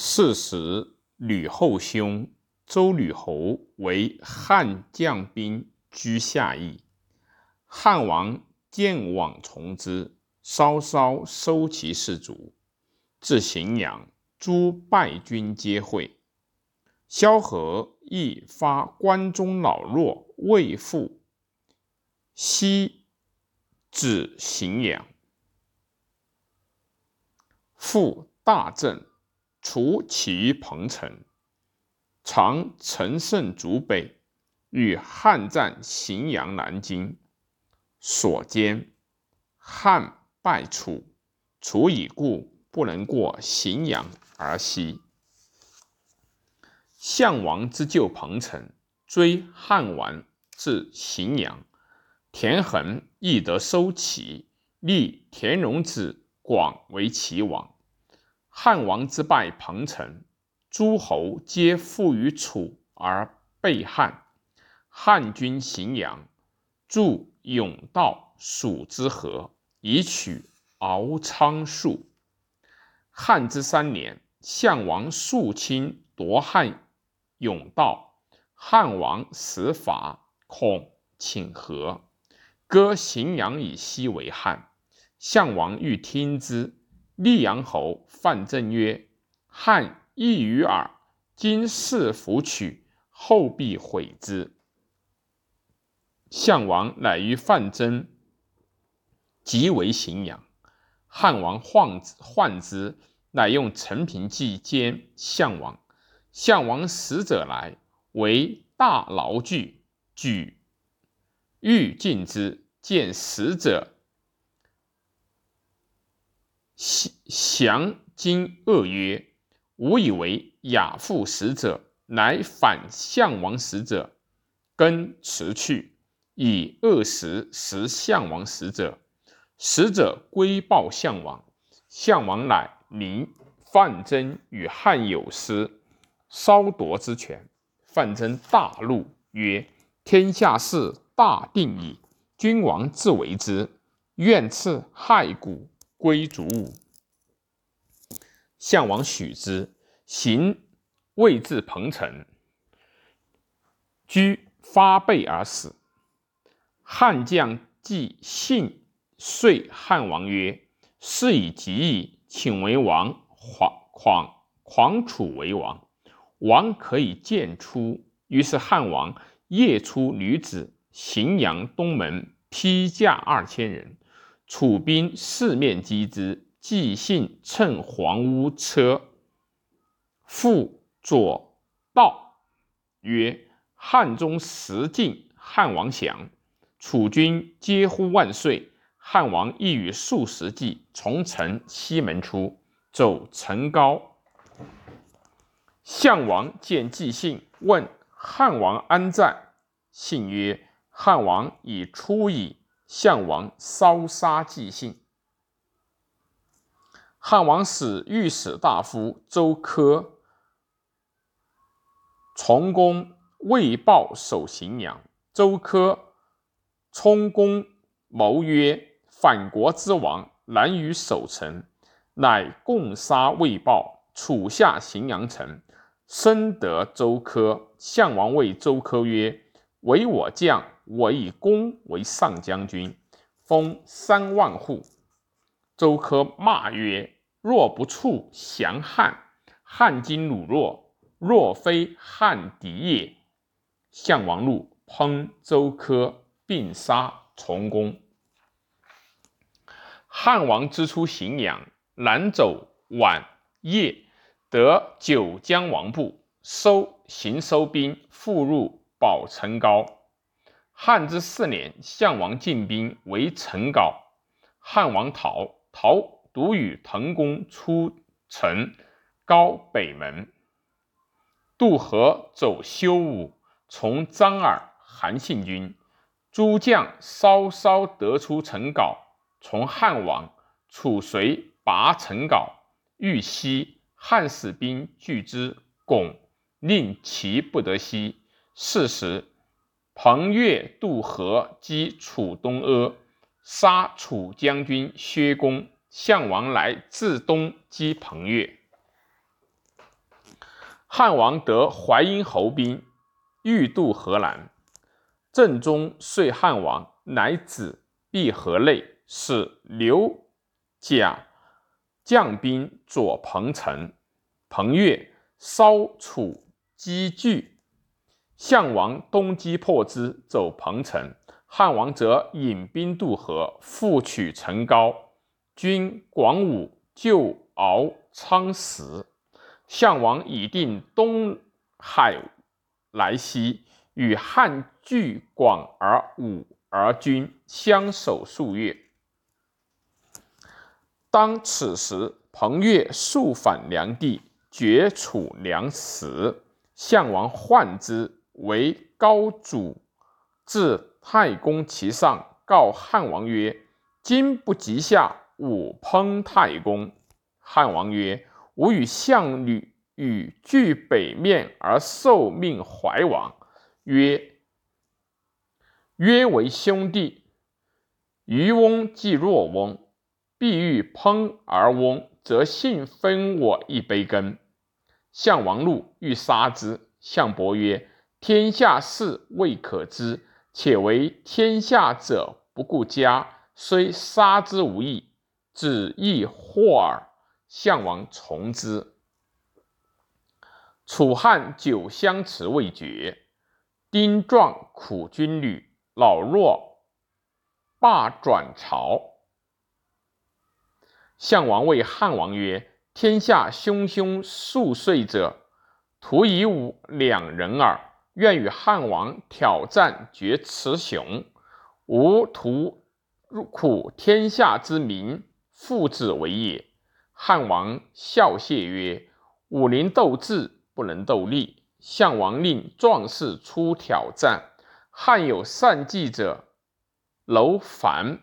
是时，吕后兄周吕侯为汉将兵居下邑，汉王见往从之，稍稍收其士卒，至荥阳，诸败军皆会。萧何亦发关中老弱未复，西至荥阳，复大振。除起于彭城，常乘胜逐北，与汉战荥阳、南京。所兼，汉败楚，楚已故，不能过荥阳而西。项王之救彭城，追汉王至荥阳，田横亦得收齐，立田荣子广为齐王。汉王之败彭城，诸侯皆附于楚而背汉。汉军荥阳，筑甬道，蜀之河，以取敖仓戍。汉之三年，项王肃清夺汉甬道，汉王使法，恐请和，割荥阳以西为汉。项王欲听之。溧阳侯范增曰：“汉易于耳，今是弗取，后必悔之。”项王乃于范增即为荥阳。汉王患患之，乃用陈平计兼项王。项王使者来，为大牢具，举欲进之，见使者。降今恶曰：“吾以为亚父使者，乃反项王使者。更辞去，以恶食食项王使者。使者归报项王，项王乃明范增与汉有私，稍夺之权。范增大怒，曰：‘天下事大定矣，君王自为之。愿赐骸骨。’”归卒，项王许之，行未至彭城，居发背而死。汉将季信遂汉王曰：“事已极矣，请为王，狂狂狂楚为王，王可以见出。”于是汉王夜出女子，荥阳东门，披驾二千人。楚兵四面击之，季信乘黄乌车，复左道曰：“汉中十进，汉王降。”楚军皆呼万岁。汉王亦与数十骑从城西门出，走城高。项王见季信，问汉王安在？信曰：“汉王已出矣。”项王烧杀季信。汉王使御史大夫周苛从公魏豹守荥阳。周苛充公谋曰：“反国之王难于守城，乃共杀魏豹，楚下荥阳城，深得周科。项王谓周科曰：‘唯我将。’”我以公为上将军，封三万户。周苛骂曰：“若不处降汉，汉今鲁弱，若非汉敌也。”项王怒，烹周苛，并杀从公。汉王之出荥阳，南走宛邺，得九江王部，收行收兵，复入保城高。汉之四年，项王进兵围陈皋，汉王逃，逃独与滕公出陈，高北门，渡河走修武，从张耳、韩信军，诸将稍稍得出陈皋，从汉王，楚遂拔陈皋，欲西，汉使兵拒之，拱令其不得西。是时。彭越渡河击楚东阿，杀楚将军薛公。项王来自东击彭越。汉王得淮阴侯兵，欲渡河南。正中遂汉王，乃子闭河内，使刘贾将兵左彭城。彭越烧楚积聚，项王东击破之，走彭城。汉王则引兵渡河，复取陈高。军广武救敖昌时，项王已定东海来西，与汉拒广而武而军相守数月。当此时，彭越速反梁地，绝楚粮食。项王患之，为高祖至太公其上，告汉王曰：“今不及下，吾烹太公。”汉王曰：“吾与项羽与据北面而受命怀王，曰：曰为兄弟。渔翁既若翁，必欲烹而翁，则幸分我一杯羹。”项王怒，欲杀之。项伯曰：“天下事未可知。”且为天下者不顾家，虽杀之无益，只亦祸耳。项王从之。楚汉久相持未决，丁壮苦军旅，老弱罢转朝。项王谓汉王曰：“天下汹汹数岁者，徒以吾两人耳。”愿与汉王挑战决雌雄，吾图苦天下之民，父子为也。汉王笑谢曰：“武林斗智，不能斗力。”项王令壮士出挑战，汉有善计者，楼烦。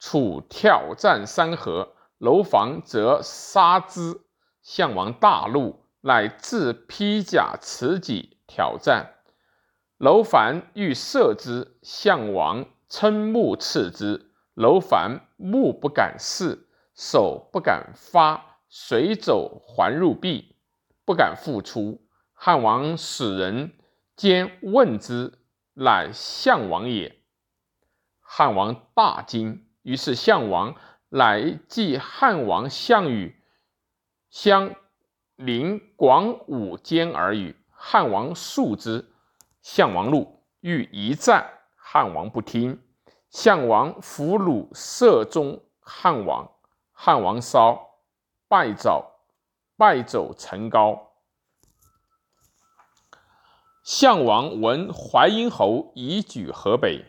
楚挑战三合，楼烦则杀之。项王大怒，乃自披甲持戟挑战。楼烦欲射之，项王瞠目刺之。楼烦目不敢视，手不敢发，随走还入壁，不敢复出。汉王使人兼问之，乃项王也。汉王大惊，于是项王乃即汉王项羽相临广武间而语。汉王恕之。项王怒，欲一战。汉王不听。项王俘虏射中汉王。汉王烧，败走，败走成高。项王闻淮阴侯已举河北，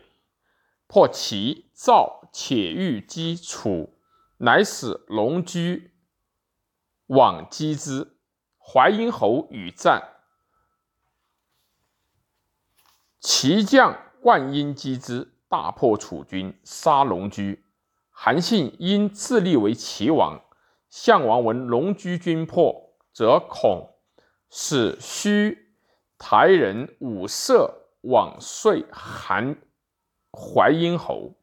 破齐、赵，且欲击楚，乃使龙驹往击之。淮阴侯与战。齐将灌婴击之，大破楚军，杀龙驹。韩信因自立为齐王。项王闻龙驹军破，则恐，使须台人武射往遂韩淮阴侯。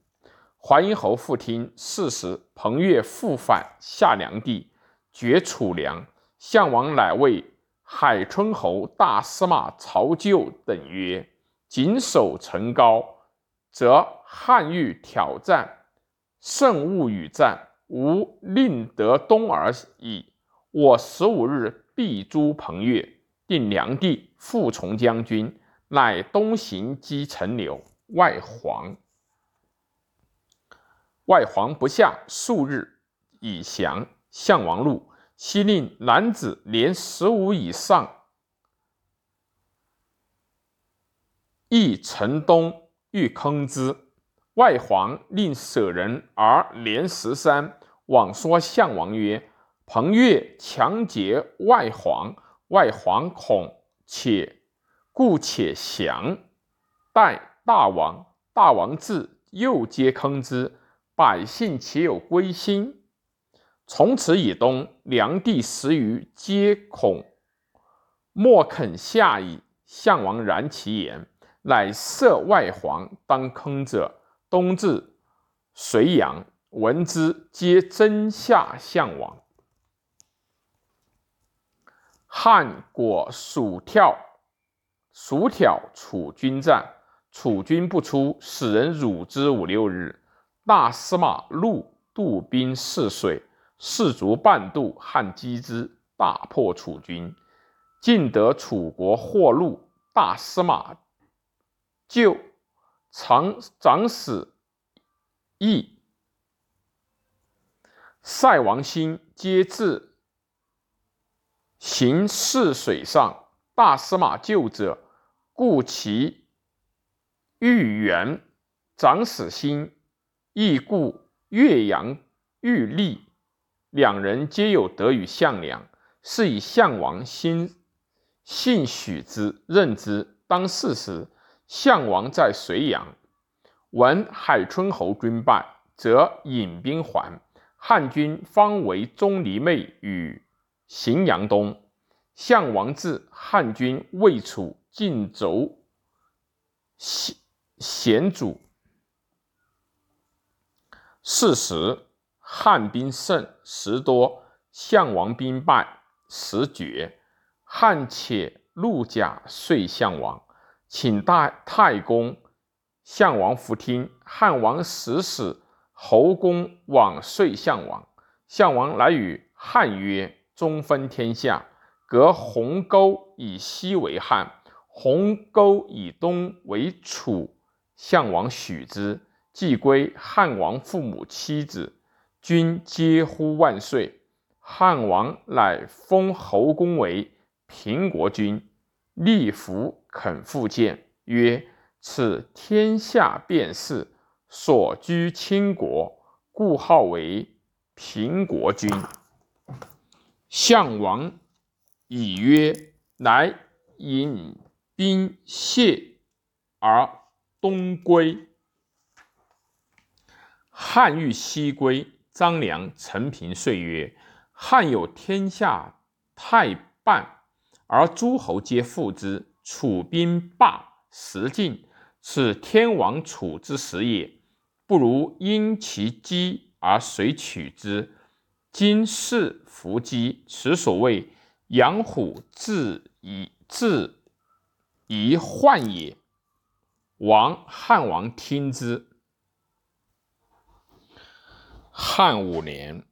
淮阴侯复听。是时，彭越复返下梁地，绝楚粮。项王乃谓海春侯大司马曹咎等曰。谨守城高，则汉欲挑战，胜勿与战。吾令得东而已。我十五日必诛彭越，定梁地，复从将军。乃东行击陈留，外黄。外黄不下数日，以降。项王怒，悉令男子年十五以上。亦城东欲坑之，外黄令舍人而连十三，往说项王曰：“彭越强劫外黄，外黄恐，且故且降。待大王，大王至，又皆坑之，百姓岂有归心？从此以东，梁地十余，皆恐莫肯下矣。”项王然其言。乃设外黄当坑者，东至隋阳，闻之皆争下项王。汉果蜀跳蜀挑楚军战，楚军不出，使人辱之五六日。大司马陆渡兵泗水，士卒半渡，汉击之，大破楚军。尽得楚国获路，大司马就长长史义，塞王兴皆至。行泗水上，大司马救者，故其欲援。长史兴亦故岳阳欲立，两人皆有德与项梁，是以项王心信许之，任之。当世时，项王在睢阳，闻海春侯军败，则引兵还。汉军方为钟离昧与。荥阳东，项王至，汉军未楚尽轴险险阻。是时，汉兵胜，十多；项王兵败，时绝。汉且陆甲遂项王，请大太公。项王弗听。汉王使使侯公往遂项王。项王乃与汉曰。中分天下，隔鸿沟以西为汉，鸿沟以东为楚。项王许之，既归汉王父母妻子，君皆呼万岁。汉王乃封侯公为平国君，立服肯复见，曰：“此天下便是，所居倾国，故号为平国君。”项王以曰：“来引兵谢而东归。”汉欲西归，张良、陈平遂曰：“汉有天下太半，而诸侯皆附之。楚兵罢食尽，此天王楚之时也。不如因其机而随取之。”今是伏击，此所谓养虎自以自以患也。王汉王听之。汉五年，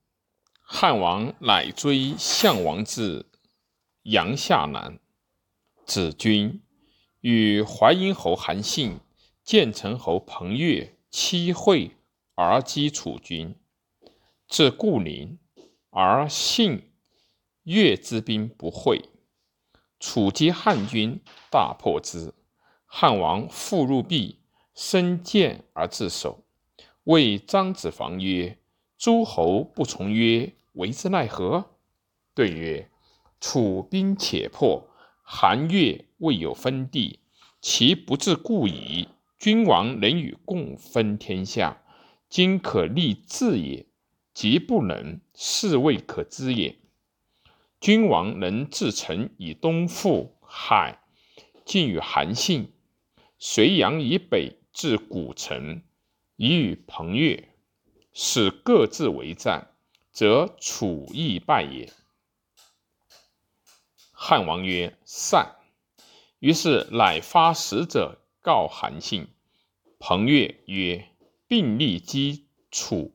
汉王乃追项王至阳夏南，子君与淮阴侯韩信、建成侯彭越期会而击楚军，至固陵。而信越之兵不会，楚击汉军，大破之。汉王复入壁，身剑而自守。谓张子房曰：“诸侯不从约，为之奈何？”对曰：“楚兵且破，韩越未有分地，其不自固矣。君王能与共分天下，今可立志也。”即不能，是未可知也。君王能自城以东赴海，尽与韩信；隋阳以北至古城，以与彭越，使各自为战，则楚亦败也。汉王曰：“善。”于是乃发使者告韩信。彭越曰：“并力击楚。”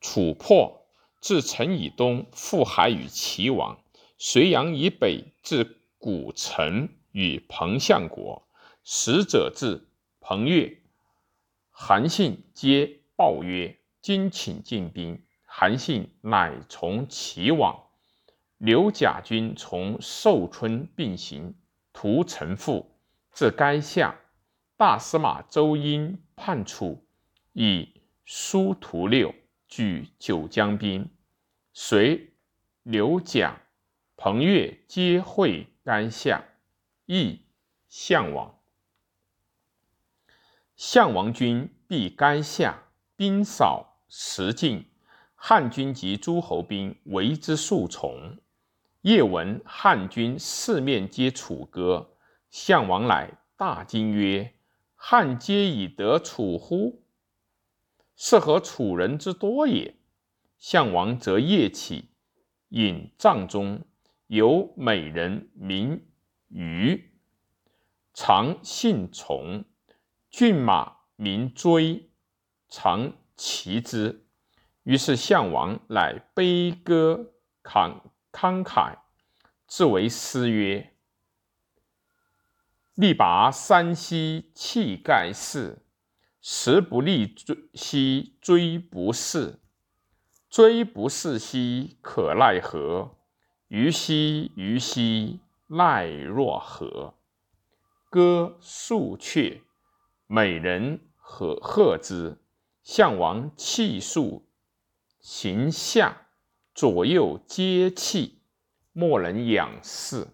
楚破，至城以东，复海与齐王；隋阳以北，至古城与彭相国。使者至，彭越、韩信皆报曰：“今请进兵。”韩信乃从齐往。刘甲军从寿春并行，屠城父，至垓下。大司马周婴叛楚，以书屠六。举九江兵，随刘甲、彭越皆会垓下，亦项王。项王军避垓下，兵少食尽，汉军及诸侯兵围之数重。夜闻汉军四面皆楚歌，项王乃大惊曰：“汉皆以得楚乎？”是何楚人之多也？项王则夜起，引帐中，有美人名虞，常信从；骏马名追，常骑之。于是项王乃悲歌慷慷慨，自为诗曰：“力拔山兮气盖世，时不利兮追不逝。追不逝兮可奈何？虞兮虞兮奈若何？”歌数阙，美人和和之。项王泣数行下，左右皆泣，莫能仰视。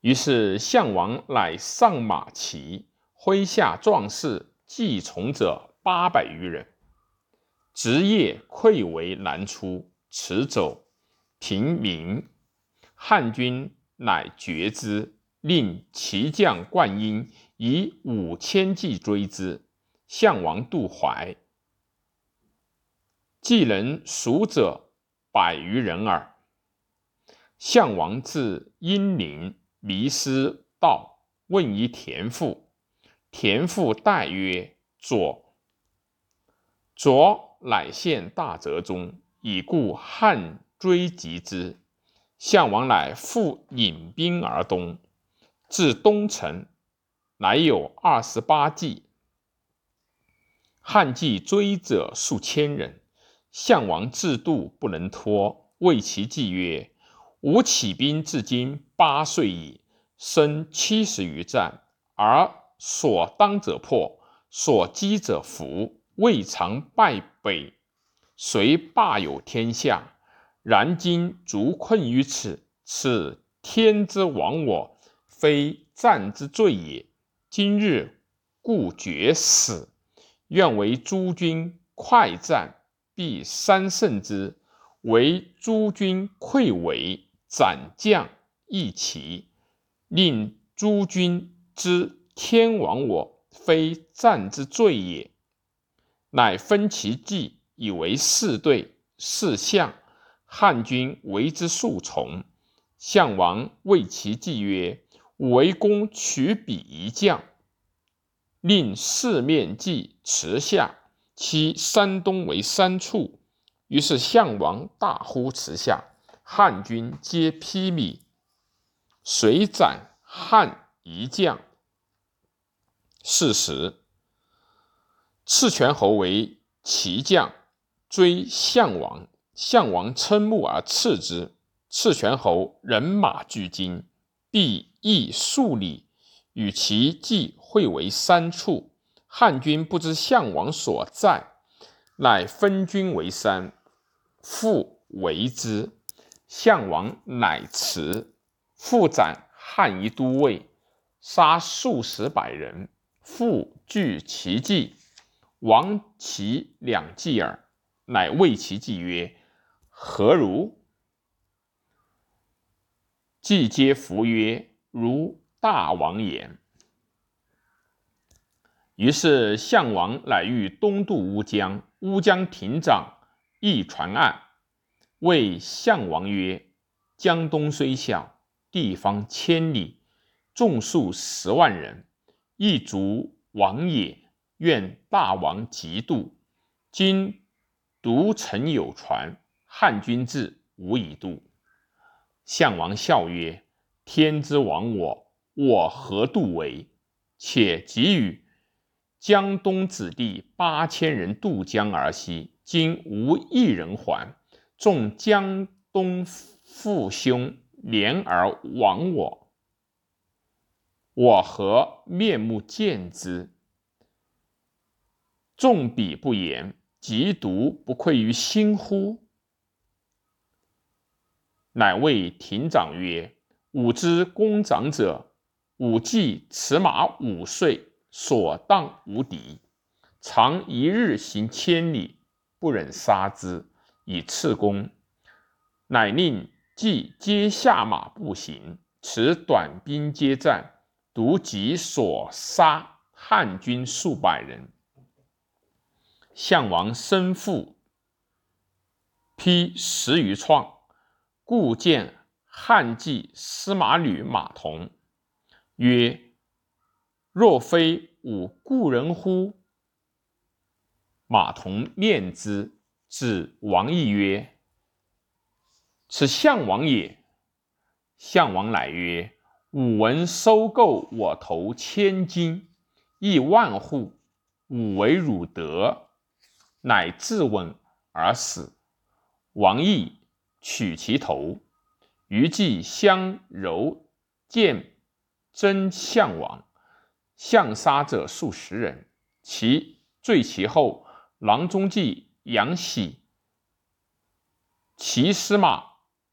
于是项王乃上马骑，麾下壮士计从者八百余人，直夜溃围南出，驰走平民。汉军乃决之。令骑将灌婴以五千骑追之，项王渡淮，计能熟者百余人耳。项王至阴陵，迷失道，问于田父。田父代曰：“左。”左乃献大泽中，以故汉追及之。项王乃复引兵而东。至东城，乃有二十八骑。汉骑追者数千人，项王自度不能脱，谓其骑曰：“吾起兵至今八岁矣，身七十余战，而所当者破，所击者服，未尝败北，虽霸有天下，然今卒困于此，此天之亡我。”非战之罪也。今日故决死，愿为诸君快战，必三胜之。为诸君溃围，斩将一骑，令诸君知天亡我，非战之罪也。乃分其计，以为四队，四相。汉军为之数从。项王谓其计曰。围攻取彼一将，令四面计持下，其山东为三处。于是项王大呼驰下，汉军皆披靡。遂斩汉一将。是时，赤泉侯为骑将，追项王。项王瞠目而刺之。赤泉侯人马俱惊，必。亦数里，与其计会为三处。汉军不知项王所在，乃分军为三，复围之。项王乃辞，复斩汉一都尉，杀数十百人，复据其计，亡其两计耳。乃谓其计曰：“何如？”计皆服曰。如大王言。于是项王乃欲东渡乌江。乌江亭长亦传案，谓项王曰：“江东虽小，地方千里，众数十万人，一族亡也。愿大王急渡。今独臣有船，汉军至，无以渡。”项王笑曰。天之亡我，我何度为？且给予江东子弟八千人渡江而西，今无一人还。众江东父兄怜而亡我，我何面目见之？众彼不言，即独不愧于心乎？乃谓亭长曰。吾之公长者，吾既此马五岁，所当无敌，常一日行千里，不忍杀之以赐公。乃令季皆下马步行，持短兵接战，独己所杀汉军数百人。项王身负披十余创。故见汉骑司马吕马童，曰：“若非吾故人乎？”马童念之，指王毅曰：“此项王也。”项王乃曰：“吾闻收购我头千金，亿万户，吾为汝得，乃自刎而死。王毅取其头，余计相柔见真项王，相杀者数十人。其罪其后，郎中计杨喜、骑司马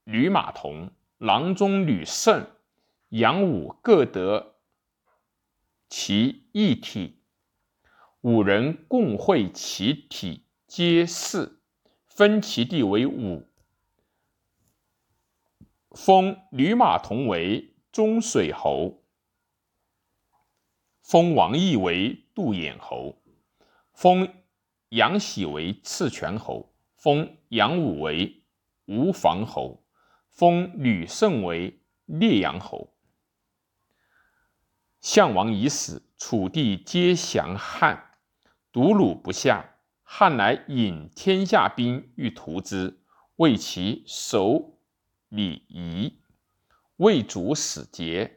吕马童。”郎中吕胜、杨武各得其一体，五人共会其体，皆四，分其地为五，封吕马童为中水侯，封王毅为杜眼侯，封杨喜为赤泉侯，封杨武为吴房侯。封吕胜为烈阳侯。项王已死，楚地皆降汉，独鲁不下。汉乃引天下兵欲屠之，为其守礼仪，为主使节。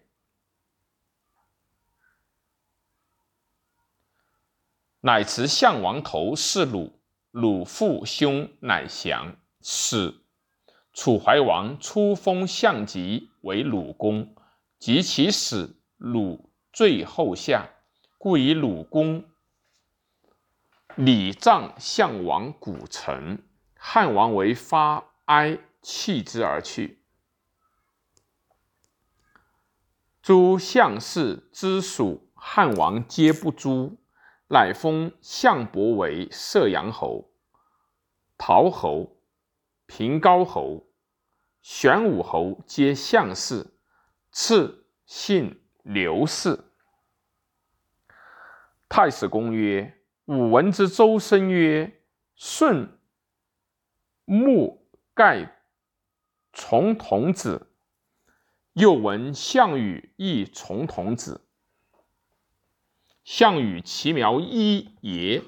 乃辞项王头是鲁，鲁父兄乃降，是。楚怀王初封项籍为鲁公，及其死，鲁最后下，故以鲁公礼葬项王古城。汉王为发哀，弃之而去。诸项氏之属，汉王皆不诛，乃封项伯为射阳侯、陶侯。平高侯、玄武侯皆相氏，赐姓刘氏。太史公曰：“武闻之周生曰：‘舜穆盖从童子。’又闻项羽亦从童子。项羽其苗一也，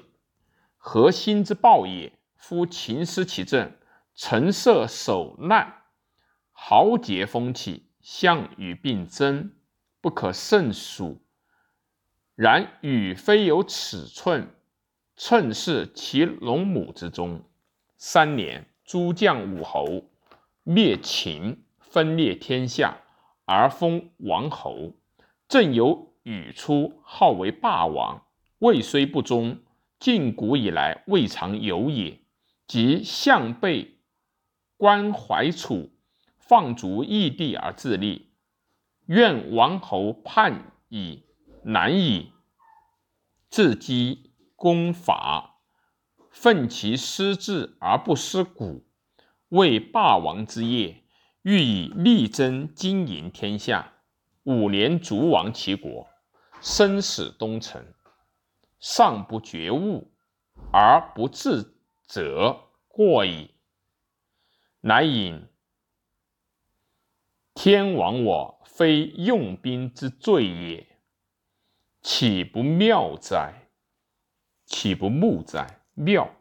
何心之暴也？夫秦失其政。”陈涉守难，豪杰风起，项羽并争，不可胜数。然羽非有尺寸，寸是其龙母之中。三年，诸将武侯灭秦，分裂天下，而封王侯。正由语出，号为霸王。位虽不忠，晋古以来未尝有也。即项背。关怀楚，放逐异地而自立。愿王侯叛矣，难矣。自积功法，奋其失志而不失古，为霸王之业，欲以力争经营天下。五年卒亡其国，生死东城，尚不觉悟而不自责，过矣。乃引天亡我非用兵之罪也，岂不妙哉？岂不穆哉？妙